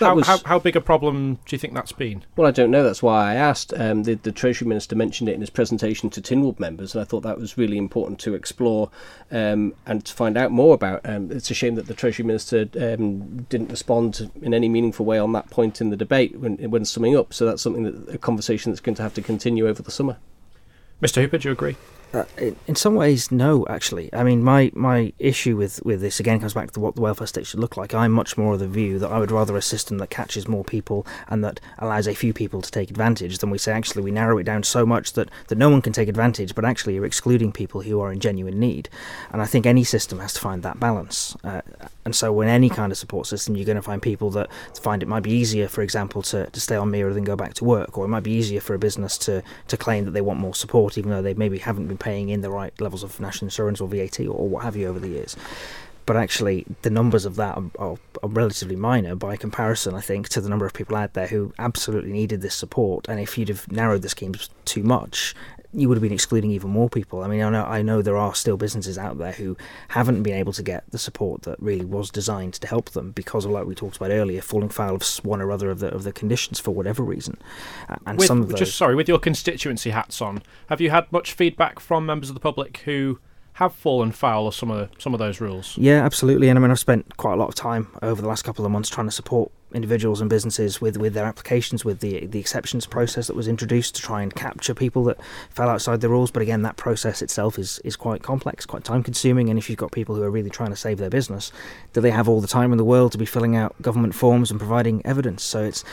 Speaker 3: How, was, how, how, big a problem do you think that's been?
Speaker 4: Well, I don't know. That's why I asked. Um, the, the, Treasury Minister mentioned it in his presentation to Tynwald members, and I thought that was really important to explore um, and to find out more about. Um, it's a shame that the Treasury Minister um, didn't respond in any meaningful way on that point in the debate when, when summing up. So that's something that a conversation that's going to have to continue over the summer.
Speaker 3: Mr. Hooper, do you agree?
Speaker 12: Uh, in some ways, no. Actually, I mean, my, my issue with, with this again comes back to what the welfare state should look like. I'm much more of the view that I would rather a system that catches more people and that allows a few people to take advantage than we say actually we narrow it down so much that, that no one can take advantage, but actually you're excluding people who are in genuine need. And I think any system has to find that balance. Uh, and so, in any kind of support system, you're going to find people that find it might be easier, for example, to, to stay on MERA than go back to work, or it might be easier for a business to, to claim that they want more support, even though they maybe haven't been paying in the right levels of national insurance or VAT or, what have you over the years but actually the numbers of that are, are, relatively minor by comparison, I think, to the number of people out there who absolutely needed this support. And if you'd have narrowed the schemes too much, you would have been excluding even more people. I mean, I know I know there are still businesses out there who haven't been able to get the support that really was designed to help them because of, like we talked about earlier, falling foul of one or other of the of the conditions for whatever reason. And
Speaker 3: with,
Speaker 12: some of those,
Speaker 3: just sorry, with your constituency hats on, have you had much feedback from members of the public who have fallen foul of some of the, some of those rules?
Speaker 12: Yeah, absolutely. And I mean, I've spent quite a lot of time over the last couple of months trying to support individuals and businesses with, with their applications, with the the exceptions process that was introduced to try and capture people that fell outside the rules. But again, that process itself is, is quite complex, quite time consuming. And if you've got people who are really trying to save their business, do they have all the time in the world to be filling out government forms and providing evidence? So it's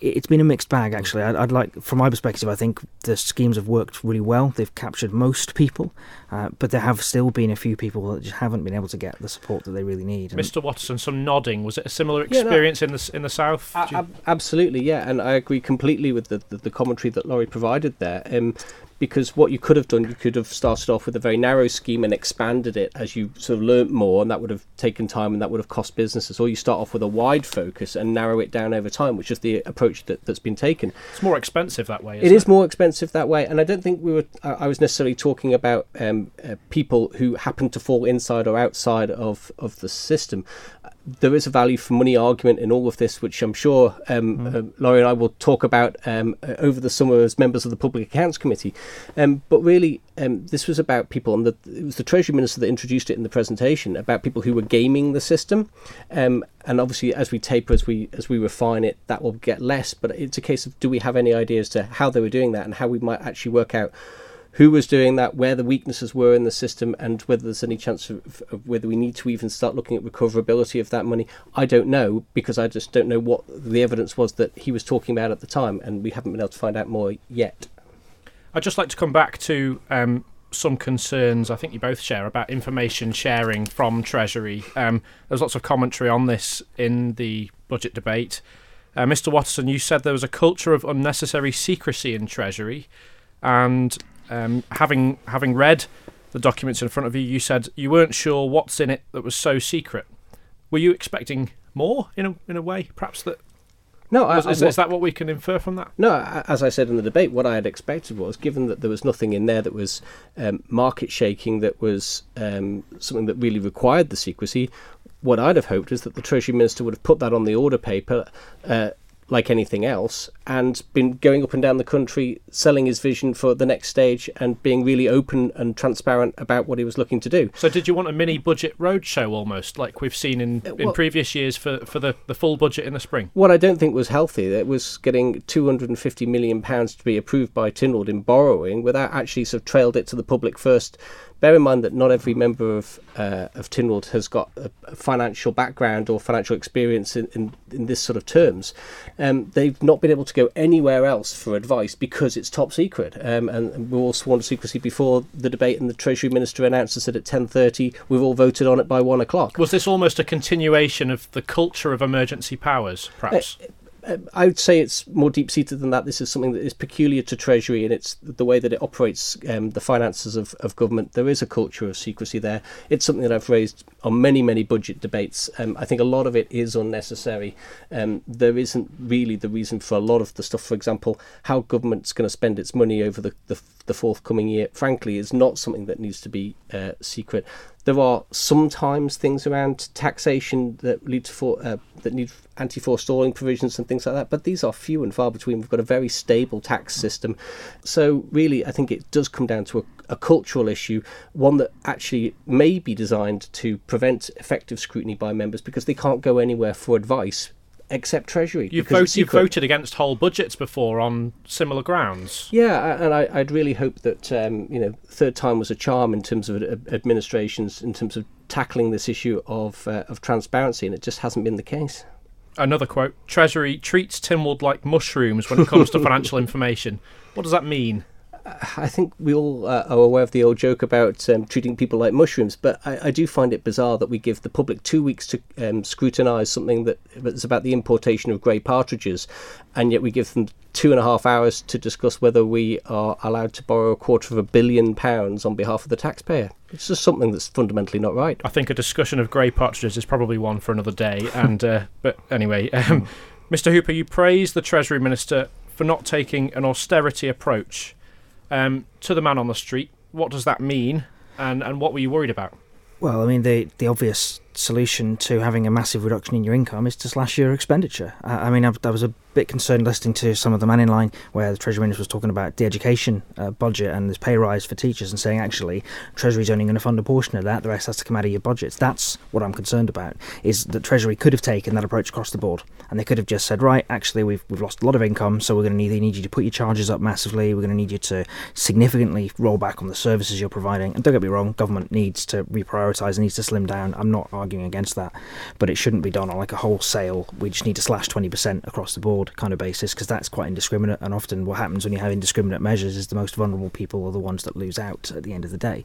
Speaker 12: it's been a mixed bag actually. I'd, I'd like, from my perspective, I think the schemes have worked really well. They've captured most people, uh, but there have still been a few people that just haven't been able to get the support that they really need. And
Speaker 3: Mr. Watterson, some nodding. Was it a similar
Speaker 4: Yeah, no.
Speaker 3: experience in the in the south?
Speaker 4: A-
Speaker 3: Do you-
Speaker 4: ab- absolutely, yeah, and I agree completely with the, the, the commentary that Lawrie provided there. Um, because what you could have done, you could have started off with a very narrow scheme and expanded it as you sort of learnt more, and that would have taken time and that would have cost businesses. Or you start off with a wide focus and narrow it down over time, which is the approach that, that's been taken.
Speaker 3: it's more expensive that way.
Speaker 4: It
Speaker 3: Isn't
Speaker 4: is more expensive that way, and I don't think we were. I I was necessarily talking about um, uh, people who happen to fall inside or outside of of the system. There is a value for money argument in all of this, which I'm sure um, uh, Lawrie and I will talk about um, uh, over the summer as members of the Public Accounts Committee. Um, but really, um, this was about people, and the, it was the Treasury Minister that introduced it in the presentation about people who were gaming the system. Um, and obviously, as we taper, as we as we refine it, that will get less. But it's a case of do we have any ideas to how they were doing that and how we might actually work out who was doing that, where the weaknesses were in the system, and whether there's any chance of, of whether we need to even start looking at recoverability of that money. I don't know because I just don't know what the evidence was that he was talking about at the time, and we haven't been able to find out more yet.
Speaker 3: I'd just like to come back to um, some concerns I think you both share about information sharing from Treasury. Um, there's lots of commentary on this in the budget debate. Uh, Mr. Watterson, you said there was a culture of unnecessary secrecy in Treasury, and um, having having read the documents in front of you, you said you weren't sure what's in it that was so secret. Were you expecting more in a in a way, perhaps that?
Speaker 4: No, I-
Speaker 3: was, is,
Speaker 4: I-
Speaker 3: is that what we can infer from that?
Speaker 4: No, as I said in the debate, what I had expected was, given that there was nothing in there that was um, market shaking, that was um, something that really required the secrecy, what I'd have hoped is that the Treasury Minister would have put that on the order paper. Uh, like anything else, and been going up and down the country selling his vision for the next stage and being really open and transparent about what he was looking to do.
Speaker 3: So, did you want a mini budget roadshow almost, like we've seen in, uh, in
Speaker 4: well-
Speaker 3: previous years for, for the, the full budget in the spring?
Speaker 4: What I don't think was healthy, it was getting £250 million to be approved by Tynwald in borrowing without actually sort of trailed it to the public first. Bear in mind that not every member of uh, of Tynwald has got a, a financial background or financial experience in, in, in this sort of terms. Um, they've not been able to go anywhere else for advice because it's top secret. Um, and, we all sworn to secrecy before the debate, and the Treasury Minister announced us that at 10.30 we've all voted on it by 1 o'clock.
Speaker 3: Was this almost a continuation of the culture of emergency powers, perhaps?
Speaker 4: Uh, I would say it's more deep seated than that. This is something that is peculiar to Treasury and it's the way that it operates um, the finances of, of government. There is a culture of secrecy there. It's something that I've raised on many, many budget debates. Um, I think a lot of it is unnecessary. Um, there isn't really the reason for a lot of the stuff. For example, how government's going to spend its money over the, the, the forthcoming year, frankly, is not something that needs to be uh, secret. There are sometimes things around taxation that lead to for, uh, that need anti-forestalling provisions and things like that, but these are few and far between. We've got a very stable tax system, so really, I think it does come down to a, a cultural issue, one that actually may be designed to prevent effective scrutiny by members because they can't go anywhere for advice except Treasury.
Speaker 3: You've, vote, you've voted against whole budgets before on similar grounds.
Speaker 4: Yeah, and I, I'd really hope that um, you know third time was a charm in terms of administrations, in terms of tackling this issue of uh, of transparency, and it just hasn't been the case.
Speaker 3: Another quote Treasury treats Tynwald like mushrooms when it comes to financial information. What does that mean?
Speaker 4: I think we all uh, are aware of the old joke about um, treating people like mushrooms, but I, I do find it bizarre that we give the public two weeks to um, scrutinise something that is about the importation of grey partridges, and yet we give them two and a half hours to discuss whether we are allowed to borrow a quarter of a billion pounds on behalf of the taxpayer. It's just something that's fundamentally not right.
Speaker 3: I think a discussion of grey partridges is probably one for another day. And uh, but anyway, um, Mr. Hooper, you praised the Treasury Minister for not taking an austerity approach. Um, to the man on the street, what does that mean, and and what were you worried about?
Speaker 12: Well, I mean, the the obvious solution to having a massive reduction in your income is to slash your expenditure. I, I mean, I, I was a bit concerned listening to some of the man in line where the Treasury Minister was talking about the education uh, budget and this pay rise for teachers and saying actually Treasury's only going to fund a portion of that, the rest has to come out of your budgets. That's what I'm concerned about. Is that Treasury could have taken that approach across the board and they could have just said, right, actually we've we've lost a lot of income, so we're going to need, need you to put your charges up massively. We're going to need you to significantly roll back on the services you're providing. And don't get me wrong, government needs to reprioritise, and needs to slim down. I'm not arguing against that, but it shouldn't be done on like a wholesale. We just need to slash 20% across the board kind of basis because that's quite indiscriminate. And often, what happens when you have indiscriminate measures is the most vulnerable people are the ones that lose out at the end of the day.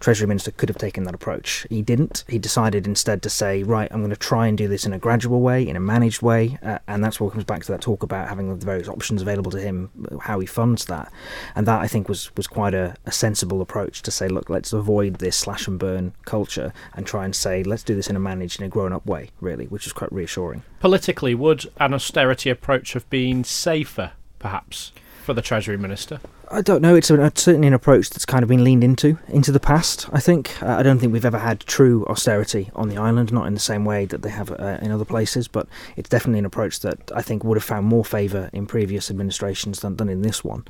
Speaker 12: Treasury Minister could have taken that approach. He didn't. He decided instead to say, right, I'm going to try and do this in a gradual way, in a managed way, uh, and that's what comes back to that talk about having the various options available to him, how he funds that, and that I think was was quite a, a sensible approach to say, look, let's avoid this slash and burn culture and try and say, let's do this in a managed, in a grown up way, really, which is quite reassuring.
Speaker 3: Politically, would an austerity approach have been safer, perhaps, for the Treasury Minister?
Speaker 12: I don't know. It's, it's certainly an approach that's kind of been leaned into into the past. I think. Uh, I don't think we've ever had true austerity on the island, not in the same way that they have uh, in other places. But it's definitely an approach that I think would have found more favour in previous administrations than, than in this one.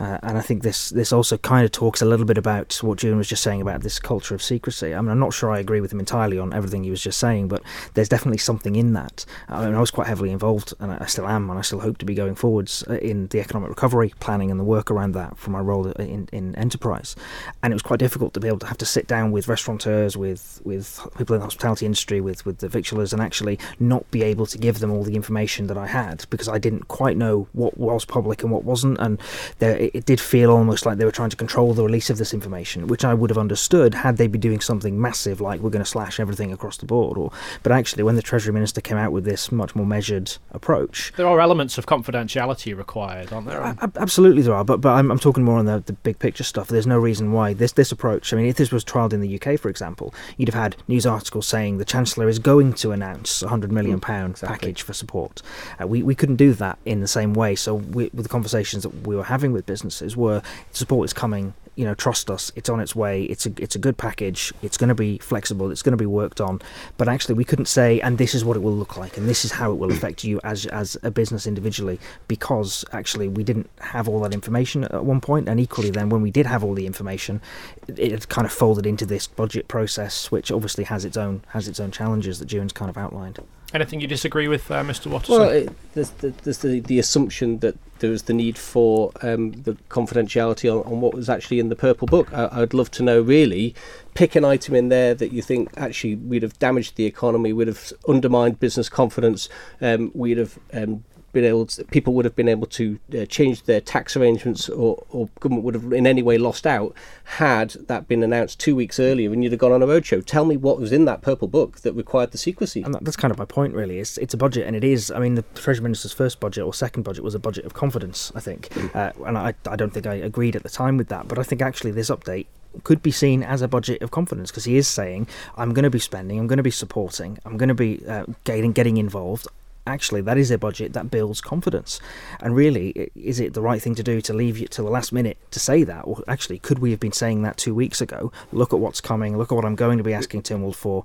Speaker 12: Uh, and I think this this also kind of talks a little bit about what Juan was just saying about this culture of secrecy. I mean, I'm not sure I agree with him entirely on everything he was just saying, but there's definitely something in that. I mean, I was quite heavily involved, and I still am, and I still hope to be going forwards uh, in the economic recovery planning and the work around that from my role in, in enterprise. And it was quite difficult to be able to have to sit down with restaurateurs, with with people in the hospitality industry, with with the victualers, and actually not be able to give them all the information that I had because I didn't quite know what was public and what wasn't, and there it did feel almost like they were trying to control the release of this information, which I would have understood had they been doing something massive like we're going to slash everything across the board. Or, but actually, when the Treasury Minister came out with this much more measured approach,
Speaker 3: there are elements of confidentiality required, aren't there?
Speaker 12: A- absolutely, there are. But but I'm, I'm talking more on the, the big picture stuff. There's no reason why this this approach. I mean, if this was trialled in the UK, for example, you'd have had news articles saying the Chancellor is going to announce a 100 million pound exactly. package for support. Uh, we we couldn't do that in the same way. So we, with the conversations that we were having with businesses were support is coming you know trust us it's on its way it's a it's a good package it's going to be flexible it's going to be worked on. But actually we couldn't say and this is what it will look like and this is how it will affect you as as a business individually because actually we didn't have all that information at one point and equally then when we did have all the information it, it kind of folded into this budget process which obviously has its own has its own challenges that Juan's kind of outlined
Speaker 3: Anything you disagree with, uh, Mr. Watterson?
Speaker 4: Well, it, there's, the, there's the, the assumption that there was the need for um, the confidentiality on, on, what was actually in the purple book. I, would love to know, really, pick an item in there that you think actually we'd have damaged the economy, we'd have undermined business confidence, um, we'd have um, been able to, people would have been able to uh, change their tax arrangements or, or government would have in any way lost out had that been announced two weeks earlier and you'd have gone on a roadshow. Tell me what was in that purple book that required the secrecy.
Speaker 12: And that's kind of my point, really. It's, it's a budget, and it is. I mean, the Treasury Minister's first budget or second budget was a budget of confidence, I think. Mm. Uh, and I, I don't think I agreed at the time with that, but I think actually this update could be seen as a budget of confidence because he is saying, I'm going to be spending, I'm going to be supporting, I'm going to be uh, getting, getting involved actually that is a budget that builds confidence. And really, is it the right thing to do to leave you to the last minute to say that? Or actually, could we have been saying that two weeks ago? Look at what's coming. Look at what I'm going to be asking Tynwald for.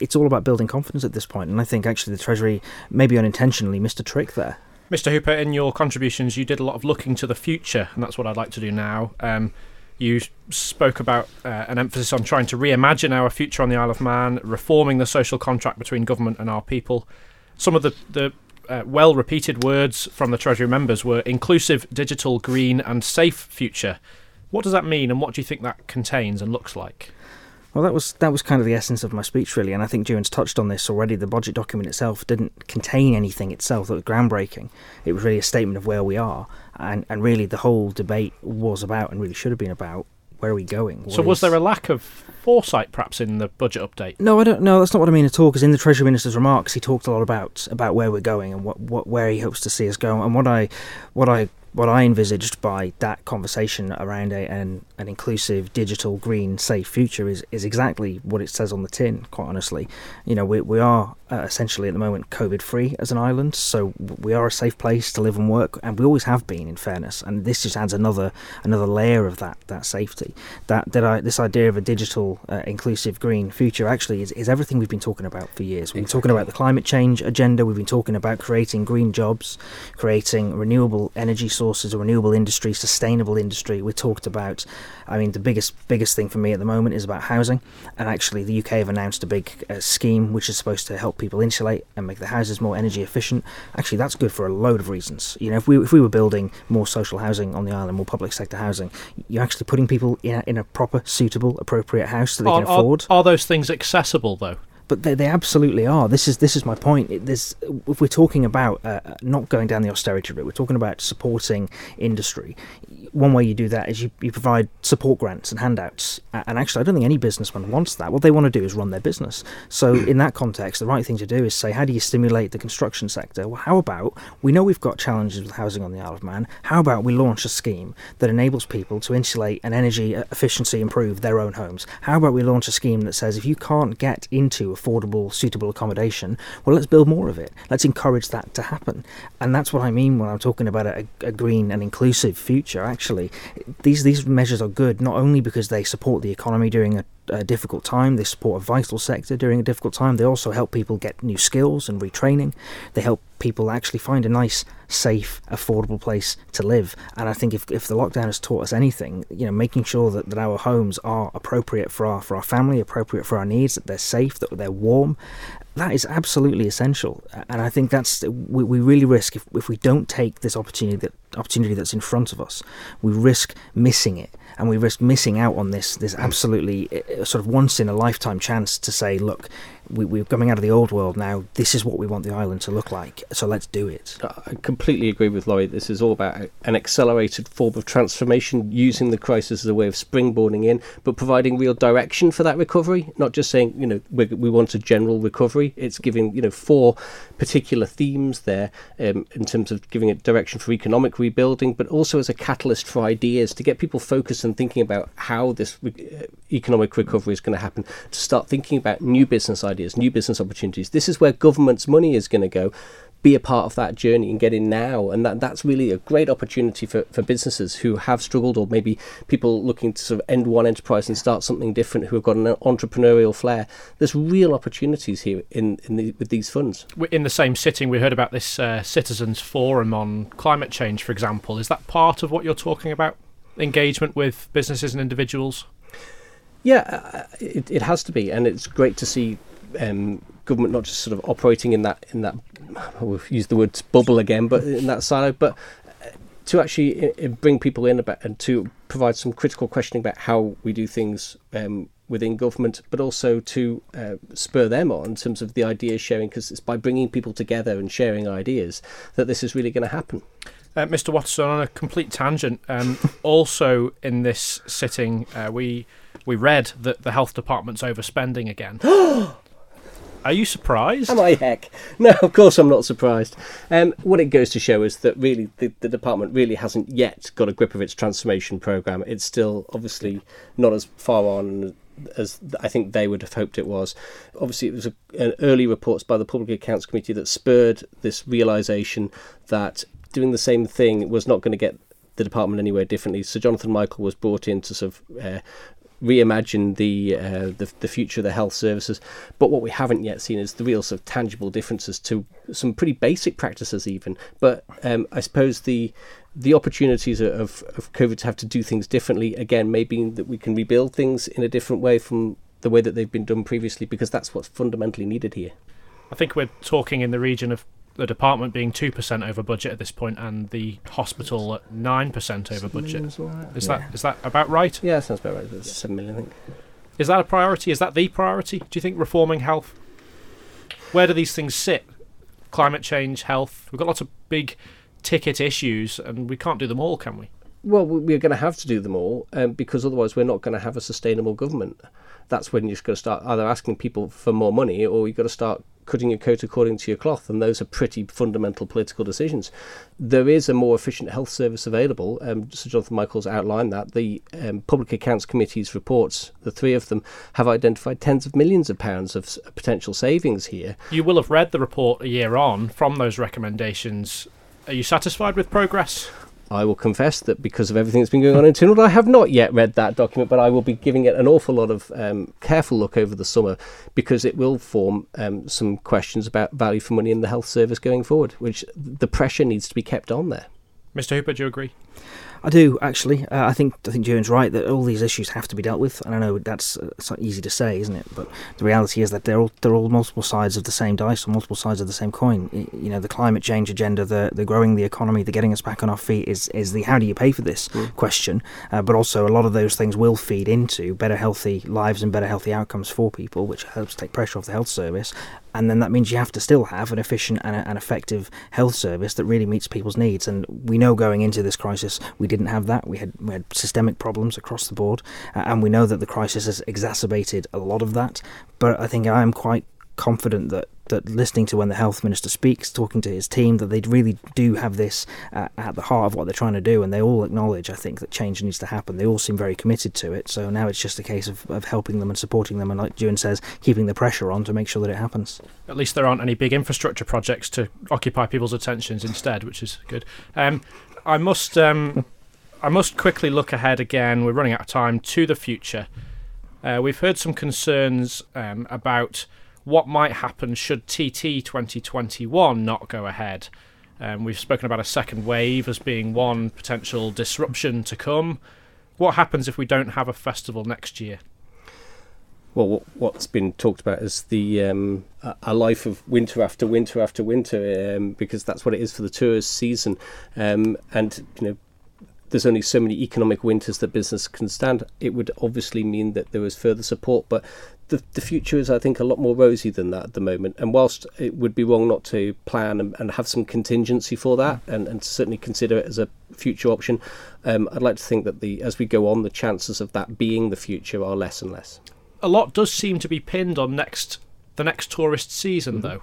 Speaker 12: It's all about building confidence at this point. point, and I think actually the Treasury, maybe unintentionally, missed a trick there.
Speaker 3: Mr. Hooper, in your contributions, you did a lot of looking to the future, and that's what I'd like to do now. Um, you spoke about uh, an emphasis on trying to reimagine our future on the Isle of Man, reforming the social contract between government and our people some of the, the uh, well repeated words from the Treasury members were inclusive, digital, green, and safe future. What does that mean, and what do you think that contains and looks like?
Speaker 12: Well, that was that was kind of the essence of my speech, really, and I think Juan's touched on this already. The budget document itself didn't contain anything itself that was groundbreaking. It was really a statement of where we are, and and really the whole debate was about, and really should have been about, where are we going?
Speaker 3: What so, was there a lack of foresight, perhaps, in the budget update?
Speaker 12: No, I don't. No, that's not what I mean at all. Because in the Treasury Minister's remarks, he talked a lot about about where we're going and what, what where he hopes to see us go. And what I what I what I envisaged by that conversation around a, an, an inclusive, digital, green, safe future is, is exactly what it says on the tin, quite honestly. You know, we, we are uh, essentially at the moment COVID free as an island, so we are a safe place to live and work, and we always have been, in fairness. And this just adds another another layer of that that safety. That that I, this idea of a digital, uh, inclusive, green future actually is, is everything we've been talking about for years. We've been talking about the climate change agenda. We've been talking about creating green jobs, creating renewable energy sources, a renewable industry, sustainable industry. We talked about, I mean, the biggest biggest thing for me at the moment is about housing, and actually the UK have announced a big uh, scheme which is supposed to help people insulate and make the houses more energy efficient. Actually, that's good for a load of reasons. You know, if we if we were building more social housing on the island, more public sector housing, you're actually putting people in a, in a proper, suitable, appropriate house that they
Speaker 3: are,
Speaker 12: can afford.
Speaker 3: Are, are those things accessible though?
Speaker 12: But they, they absolutely are. This is this is my point. It, this, if we're talking about uh, not going down the austerity route, we're talking about supporting industry one way you do that is you, you provide support grants and handouts. And actually, I don't think any businessman wants that. What they want to do is run their business. So, in that context, the right thing to do is say, how do you stimulate the construction sector? Well, how about we know we've got challenges with housing on the Isle of Man. How about we launch a scheme that enables people to insulate and energy efficiency improve their own homes? How about we launch a scheme that says if you can't get into affordable, suitable accommodation, well, let's build more of it. Let's encourage that to happen. And that's what I mean when I'm talking about a, a green and inclusive future actually, these these measures are good not only because they support the economy during a, a, difficult time, they support a vital sector during a difficult time. They also help people get new skills and retraining. They help people actually find a nice, safe, affordable place to live. And I think if, if the lockdown has taught us anything, you know, making sure that, that our homes are appropriate for our for our family, appropriate for our needs, that they're safe, that they're warm, that is absolutely essential. And I think that's we, we really risk if, if we don't take this opportunity that opportunity that's in front of us, we risk missing it and we risk missing out on this this absolutely uh, sort of once in a lifetime chance to say, look, we, we're coming out of the old world now. This is what we want the island to look like. So let's do it.
Speaker 4: I completely agree with Lloyd. This is all about an accelerated form of transformation, using the crisis as a way of springboarding in, but providing real direction for that recovery. Not just saying, you know, we, we want a general recovery. It's giving, you know, four particular themes there um, in terms of giving it direction for economic rebuilding, but also as a catalyst for ideas to get people focused and thinking about how this re- uh, economic recovery is going to happen, to start thinking about new business ideas, new business opportunities. This is where government's money is going to go be a part of that journey and get in now. And that, that's really a great opportunity for, for businesses who have struggled, or maybe people looking to sort of end one enterprise and start something different who have got an entrepreneurial flair. There's real opportunities here in, in the, with these funds.
Speaker 3: In the same sitting, we heard about this uh, citizens forum on climate change, for example. Is that part of what you're talking about? Engagement with businesses and individuals?
Speaker 4: Yeah, uh, it, it has to be, and it's great to see um, government not just sort of operating in that in that we've used the word bubble again, but in that silo, but uh, to actually uh, bring people in about and to provide some critical questioning about how we do things um, within government, but also to uh, spur them on in terms of the idea sharing, because it's by bringing people together and sharing ideas that this is really going to happen.
Speaker 3: Uh, Mr. Watterson, on a complete tangent, um, also in this sitting, uh, we we read that the health department's overspending again. Are you surprised?
Speaker 4: Am I heck? No, of course I'm not surprised. Um, what it goes to show is that really the, the department really hasn't yet got a grip of its transformation program. It's still obviously not as far on as I think they would have hoped it was. Obviously, it was a, an early reports by the Public Accounts Committee that spurred this realization that doing the same thing was not going to get the department anywhere differently. So Jonathan Michael was brought in to sort of uh, reimagine the, uh, the the future of the health services. But what we haven't yet seen is the real sort of tangible differences to some pretty basic practices, even. But um, I suppose the the opportunities of, of COVID to have to do things differently again, maybe that we can rebuild things in a different way from the way that they've been done previously, because that's what's fundamentally needed here.
Speaker 3: I think we're talking in the region of the department being 2% over budget at this point and the hospital at 9% over budget. Is yeah. that is that about right?
Speaker 4: Yeah, sounds about right. That's 7 million, I think.
Speaker 3: Is that a priority? Is that the priority? Do you think reforming health? Where do these things sit? Climate change, health. We've got lots of big ticket issues and we can't do them all, can we?
Speaker 4: Well, we're going to have to do them all um, because otherwise we're not going to have a sustainable government. That's when you're going to start either asking people for more money or you've got to start cutting your coat according to your cloth, and those are pretty fundamental political decisions. There is a more efficient health service available. Um, Sir Jonathan Michaels outlined that. The um, Public Accounts Committee's reports, the three of them, have identified tens of millions of pounds of potential savings here.
Speaker 3: You will have read the report a year on from those recommendations. Are you satisfied with progress?
Speaker 4: I will confess that because of everything that's been going on in Tynwald, I have not yet read that document, but I will be giving it an awful lot of um, careful look over the summer because it will form um, some questions about value for money in the health service going forward, which the pressure needs to be kept on there.
Speaker 3: Mr. Hooper, do you agree?
Speaker 12: I do actually. Uh, I think I think Juan's right that all these issues have to be dealt with, and I know that's uh, it's not easy to say, isn't it? But the reality is that they're all they're all multiple sides of the same dice, or multiple sides of the same coin. You know, the climate change agenda, the the growing the economy, the getting us back on our feet is is the how do you pay for this question. Uh, but also, a lot of those things will feed into better healthy lives and better healthy outcomes for people, which helps take pressure off the health service. And then that means you have to still have an efficient and an effective health service that really meets people's needs. And we know going into this crisis, we didn't have that. We had we had systemic problems across the board, uh, and we know that the crisis has exacerbated a lot of that. But I think I am quite confident that that listening to when the health minister speaks, talking to his team, that they really do have this uh, at the heart of what they're trying to do, and they all acknowledge, I think, that change needs to happen. They all seem very committed to it. So now it's just a case of, of helping them and supporting them, and like Juan says, keeping the pressure on to make sure that it happens.
Speaker 3: At least there aren't any big infrastructure projects to occupy people's attentions instead, which is good. Um, I must um, I must quickly look ahead again. We're running out of time to the future. Uh, we've heard some concerns um, about what might happen should TT 2021 not go ahead. Um, we've spoken about a second wave as being one potential disruption to come. What happens if we don't have a festival next year?
Speaker 4: Well, what, what's been talked about is the um, a a life of winter after winter after winter, um, because that's what it is for the tourist season, um, and you know. There's only so many economic winters that business can stand. It would obviously mean that there was further support, but the, the future is, I think, a lot more rosy than that at the moment. And whilst it would be wrong not to plan and, and have some contingency for that, and, and certainly consider it as a future option, um, I'd like to think that the as we go on, the chances of that being the future are less and less.
Speaker 3: A lot does seem to be pinned on next the next tourist season, though.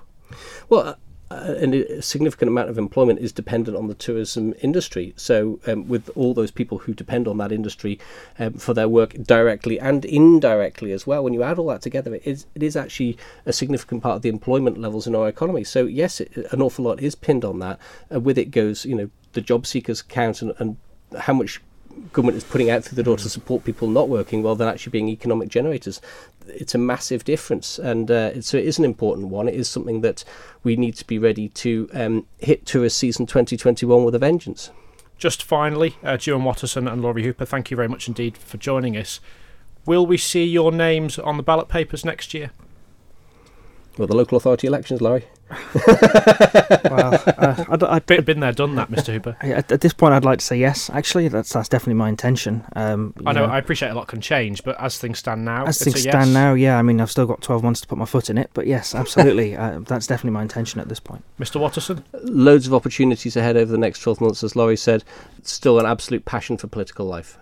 Speaker 4: Well, a significant amount of employment is dependent on the tourism industry. So, um, with all those people who depend on that industry um, for their work directly and indirectly as well, when you add all that together, it is, it is actually a significant part of the employment levels in our economy. So, yes, it, an awful lot is pinned on that. Uh, with it goes, you know, the job seekers count and, and how much government is putting out through the door to support people not working rather than actually being economic generators. It's a massive difference, and uh, so it is an important one. It is something that we need to be ready to um, hit tourist season 2021 with a vengeance.
Speaker 3: Just finally, uh, Juan Watterson and Lawrie Hooper, thank you very much indeed for joining us. Will we see your names on the ballot papers next year?
Speaker 4: Well, the local authority elections, Larry.
Speaker 12: Well, uh, I'd, I'd
Speaker 3: been, been there, done that, Mr. Hooper.
Speaker 12: At, at this point, I'd like to say yes. Actually, that's that's definitely my intention. Um,
Speaker 3: I know, I appreciate a lot can change, but as things stand now,
Speaker 12: As
Speaker 3: it's
Speaker 12: things
Speaker 3: a yes.
Speaker 12: stand now, yeah. I mean, I've still got 12 months to put my foot in it, but yes, absolutely. uh, that's definitely my intention at this point.
Speaker 3: Mr. Watterson?
Speaker 4: Loads of opportunities ahead over the next 12 months, as Lawrie said. Still an absolute passion for political life.